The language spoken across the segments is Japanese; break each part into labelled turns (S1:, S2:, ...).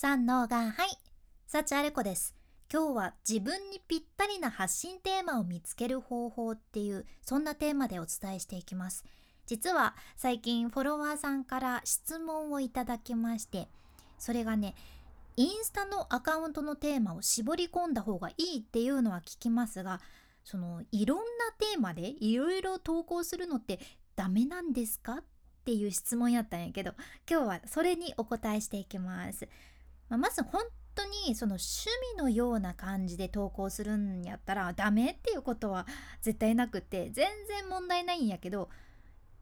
S1: 三のがはい幸あれ子です。今日は自分にぴったりな発信テーマを見つける方法っていうそんなテーマでお伝えしていきます。実は最近フォロワーさんから質問をいただきましてそれがねインスタのアカウントのテーマを絞り込んだ方がいいっていうのは聞きますがそのいろんなテーマでいろいろ投稿するのってダメなんですか？っていう質問やったんやけど今日はそれにお答えしていきます、まあ、まず本当にその趣味のような感じで投稿するんやったらダメっていうことは絶対なくて全然問題ないんやけど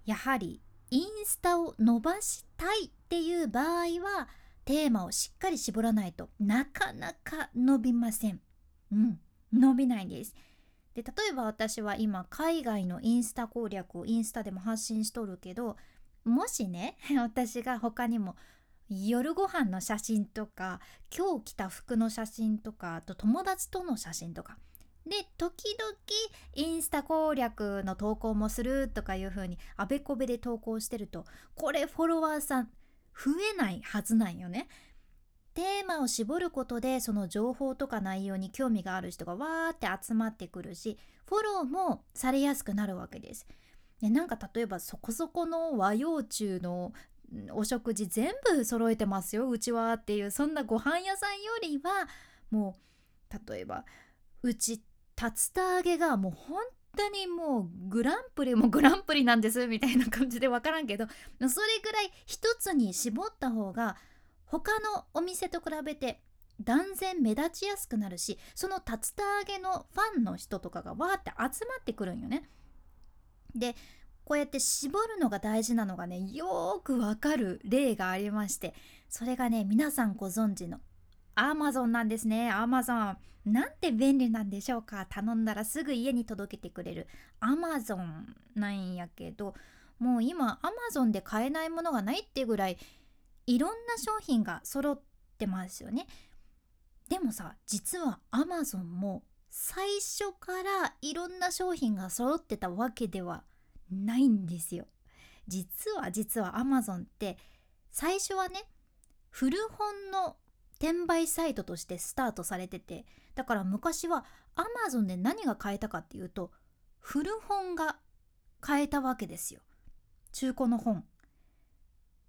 S1: やはりインスタを伸ばしたいっていう場合はテーマをしっかり絞らないとなかなか伸びません。うん、伸びないんです。で例えば私は今海外のインスタ攻略をインスタでも発信しとるけどもしね 私が他にも夜ご飯の写真とか今日着た服の写真とかあと友達との写真とかで時々インスタ攻略の投稿もするとかいう風にあべこべで投稿してるとこれフォロワーさん増えないはずなんよね。テーマを絞ることでその情報とか内容に興味がある人がわーって集まってくるしフォローもされやすくなるわけです。でなんか例えばそこそこの和洋中のお食事全部揃えてますようちはっていうそんなご飯屋さんよりはもう例えばうち竜田揚げがもう本当にもうグランプリもグランプリなんですみたいな感じで分からんけどそれぐらい一つに絞った方が他のお店と比べて断然目立ちやすくなるしその竜田揚げのファンの人とかがわーって集まってくるんよね。でこうやって絞るのが大事なのがねよーくわかる例がありましてそれがね皆さんご存知のアマゾンなんですね。アマゾンなんて便利なんでしょうか。頼んだらすぐ家に届けてくれるアマゾンなんやけどもう今アマゾンで買えないものがないってぐらいいろんな商品が揃ってますよね。でもさ実はアマゾンも最初からいろんな商品が揃ってたわけではないないんですよ。実は実は Amazon って最初はね古本の転売サイトとしてスタートされててだから昔は Amazon で何が買えたかっていうと古本が買えたわけですよ。中古の本。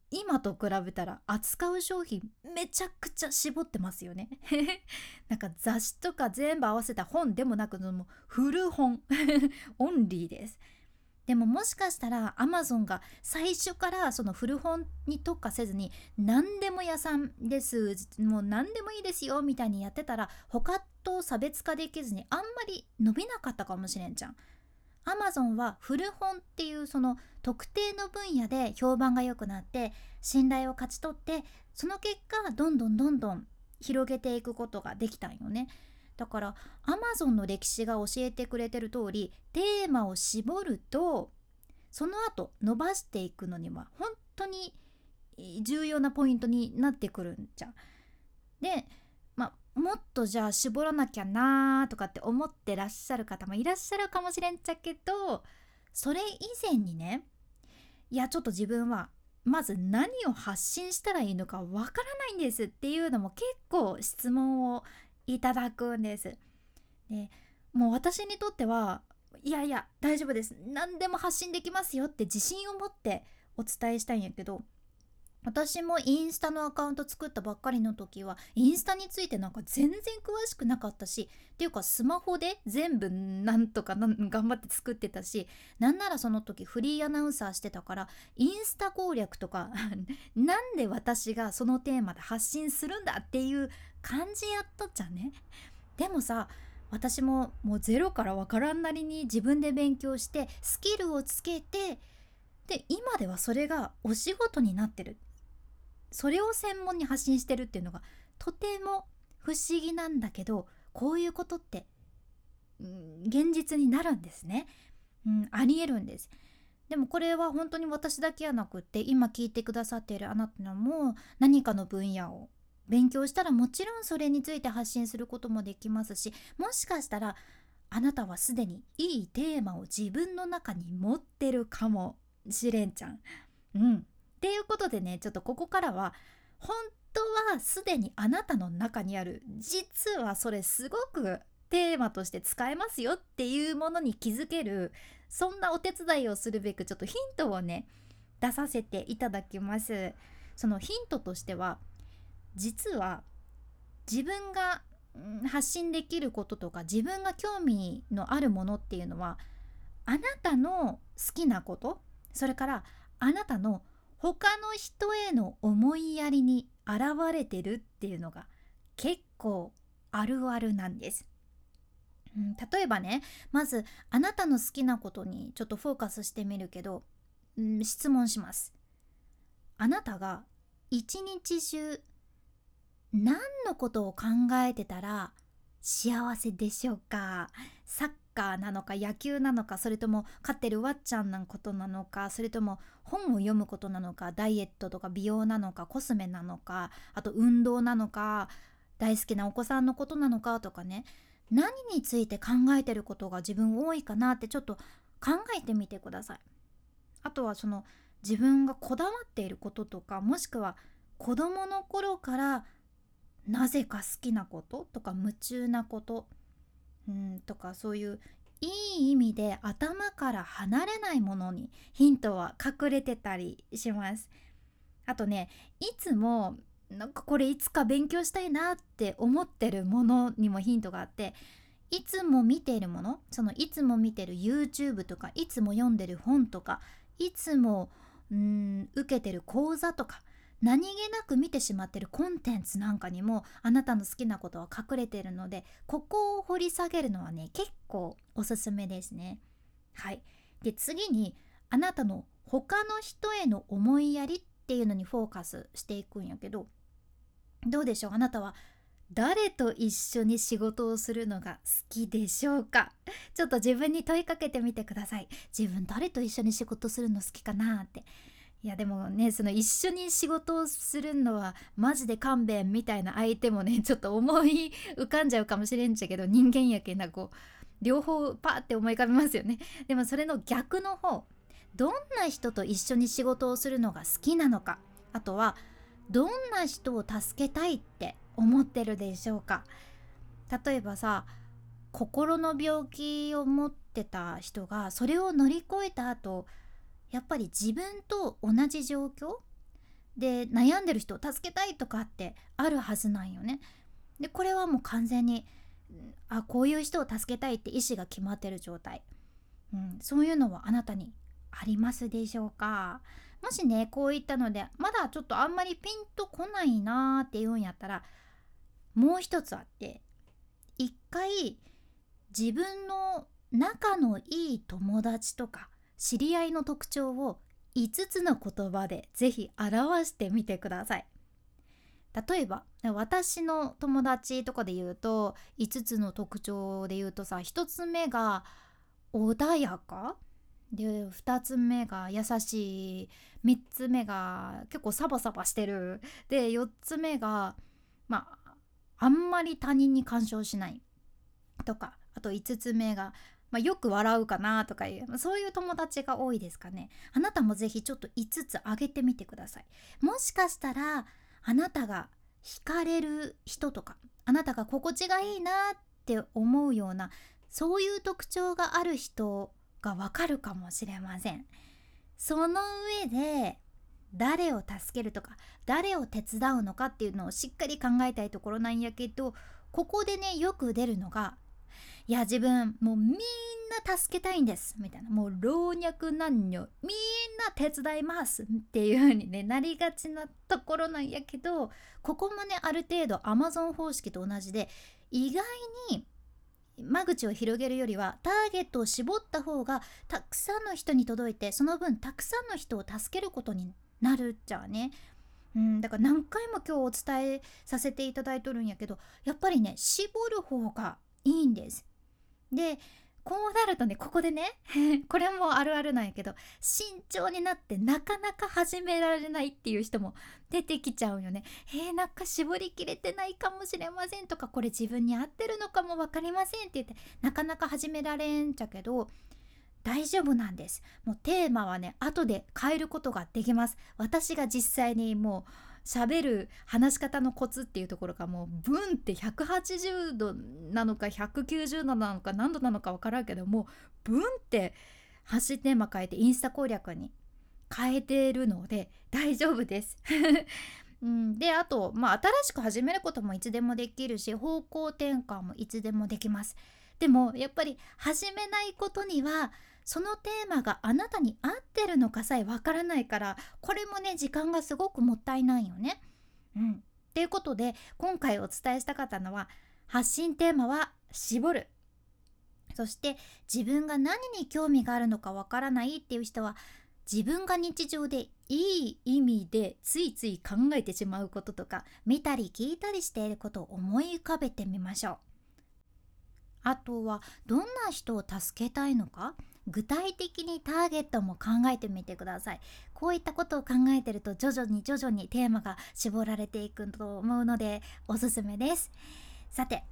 S1: 今と比べたら扱う商品めちゃくちゃ絞ってますよね。なんか雑誌とか全部合わせた本でもなくも古本。オンリーです。でももしかしたら Amazon が最初からその古本に特化せずに何でも屋さんですもう何でもいいですよみたいにやってたら他と差別化できずにあんまり伸びなかったかもしれんじゃん。アマゾンは古本っていうその特定の分野で評判が良くなって信頼を勝ち取ってその結果どんどんどんどん広げていくことができたんよね。だからアマゾンの歴史が教えてくれてる通りテーマを絞るとその後伸ばしていくのには本当に重要なポイントになってくるんじゃん。でまあもっとじゃあ絞らなきゃなーとかって思ってらっしゃる方もいらっしゃるかもしれんちゃけどそれ以前にねいやちょっと自分はまず何を発信したらいいのかわからないんですっていうのも結構質問をいただくんです。でもう私にとってはいやいや大丈夫です何でも発信できますよって自信を持ってお伝えしたいんやけど私もインスタのアカウント作ったばっかりの時はインスタについてなんか全然詳しくなかったしっていうかスマホで全部なんとか頑張って作ってたしなんならその時フリーアナウンサーしてたからインスタ攻略とか なんで私がそのテーマで発信するんだっていう感じやったじゃね。でもさ私ももうゼロからわからんなりに自分で勉強してスキルをつけてで今ではそれがお仕事になってる。それを専門に発信してるっていうのがとても不思議なんだけどこういうことって、うん、現実になるんですね、うん、ありえるんです。でもこれは本当に私だけやなくって今聞いてくださっているあなたも何かの分野を勉強したらもちろんそれについて発信することもできますしもしかしたらあなたはすでにいいテーマを自分の中に持ってるかもしれんちゃん。うん、っていうことでねちょっとここからは本当はすでにあなたの中にある実はそれすごくテーマとして使えますよっていうものに気づけるそんなお手伝いをするべくちょっとヒントをね出させていただきますそのヒントとしては実は自分が発信できることとか自分が興味のあるものっていうのはあなたの好きなことそれからあなたの他の人への思いやりに現れてるっていうのが結構あるあるなんです。うん、例えばねまずあなたの好きなことにちょっとフォーカスしてみるけど、うん、質問します。あなたが一日中何のことを考えてたら幸せでしょうか？サッカーなのか野球なのかそれとも飼ってるワッチャンなことなのかそれとも本を読むことなのかダイエットとか美容なのかコスメなのかあと運動なのか大好きなお子さんのことなのかとかね何について考えてることが自分多いかなってちょっと考えてみてください。あとはその自分がこだわっていることとかもしくは子どもの頃からなぜか好きなこととか夢中なことうんとかそういういい意味で頭から離れないものにヒントは隠れてたりします。あとねいつもなんかこれいつか勉強したいなって思ってるものにもヒントがあっていつも見ているものそのいつも見てる YouTube とかいつも読んでる本とかいつもうん受けてる講座とか何気なく見てしまってるコンテンツなんかにもあなたの好きなことは隠れてるのでここを掘り下げるのはね結構おすすめですね。はい。で次にあなたの他の人への思いやりっていうのにフォーカスしていくんやけどどうでしょう？あなたは誰と一緒に仕事をするのが好きでしょうか？ちょっと自分に問いかけてみてください。自分誰と一緒に仕事するの好きかなって。いやでもねその一緒に仕事をするのはマジで勘弁みたいな相手もね ちょっと思い浮かんじゃうかもしれんちゃけど人間やけんなこう両方パーって思い浮かびますよね。でもそれの逆の方どんな人と一緒に仕事をするのが好きなのかあとはどんな人を助けたいって思ってるでしょうか。例えばさ心の病気を持ってた人がそれを乗り越えた後やっぱり自分と同じ状況？で悩んでる人を助けたいとかってあるはずなんよね。でこれはもう完全にあこういう人を助けたいって意思が決まってる状態、うん、そういうのはあなたにありますでしょうか？もしねこういったのでまだちょっとあんまりピンとこないなーっていうんやったらもう一つあって一回自分の仲のいい友達とか知り合いの特徴を5つの言葉でぜひ表してみてください。例えば私の友達とかで言うと5つの特徴で言うとさ1つ目が穏やか。で2つ目が優しい。3つ目が結構サバサバしてる。で4つ目がまああんまり他人に干渉しないとかあと5つ目がまあ、よく笑うかなとかいうそういう友達が多いですかね。あなたもぜひちょっと5つあげてみてください。もしかしたらあなたが惹かれる人とかあなたが心地がいいなって思うようなそういう特徴がある人がわかるかもしれません。その上で誰を助けるとか誰を手伝うのかっていうのをしっかり考えたいところなんやけどここでねよく出るのがいや自分もうみんな助けたいんですみたいなもう老若男女みんな手伝いますっていう風にねなりがちなところなんやけどここもねある程度 Amazon 方式と同じで意外に間口を広げるよりはターゲットを絞った方がたくさんの人に届いてその分たくさんの人を助けることになるっちゃね。うん、だから何回も今日お伝えさせていただいとるんやけどやっぱりね絞る方がいいんです。でこうなるとねここでね これもあるあるなんやけど慎重になってなかなか始められないっていう人も出てきちゃうよね。えー、なんか絞りきれてないかもしれませんとかこれ自分に合ってるのかも分かりませんって言ってなかなか始められんちゃけど大丈夫なんです。もうテーマはね後で変えることができます。私が実際にもう喋る話し方のコツっていうところがもうブンって180度なのか190度なのか何度なのか分からんけどもブンって発信テーマ変えてインスタ攻略に変えてるので大丈夫です。うん、であと、まあ、新しく始めることもいつでもできるし方向転換もいつでもできます。でもやっぱり始めないことにはそのテーマがあなたに合ってるのかさえわからないからこれもね時間がすごくもったいないよね。うん、ということで今回お伝えしたかったのは発信テーマは絞るそして自分が何に興味があるのかわからないっていう人は自分が日常でいい意味でついつい考えてしまうこととか見たり聞いたりしていることを思い浮かべてみましょう。あとはどんな人を助けたいのか？具体的にターゲットも考えてみてください。こういったことを考えてると徐々に徐々にテーマが絞られていくと思うのでおすすめです。さて、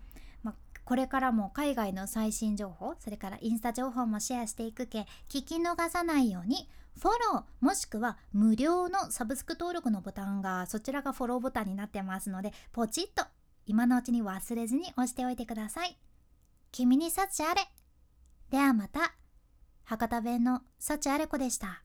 S1: ま、これからも海外の最新情報それからインスタ情報もシェアしていくけ聞き逃さないようにフォローもしくは無料のサブスク登録のボタンがそちらがフォローボタンになってますのでポチッと今のうちに忘れずに押しておいてください。君に幸あれ。ではまた。博多弁の幸あれ子でした。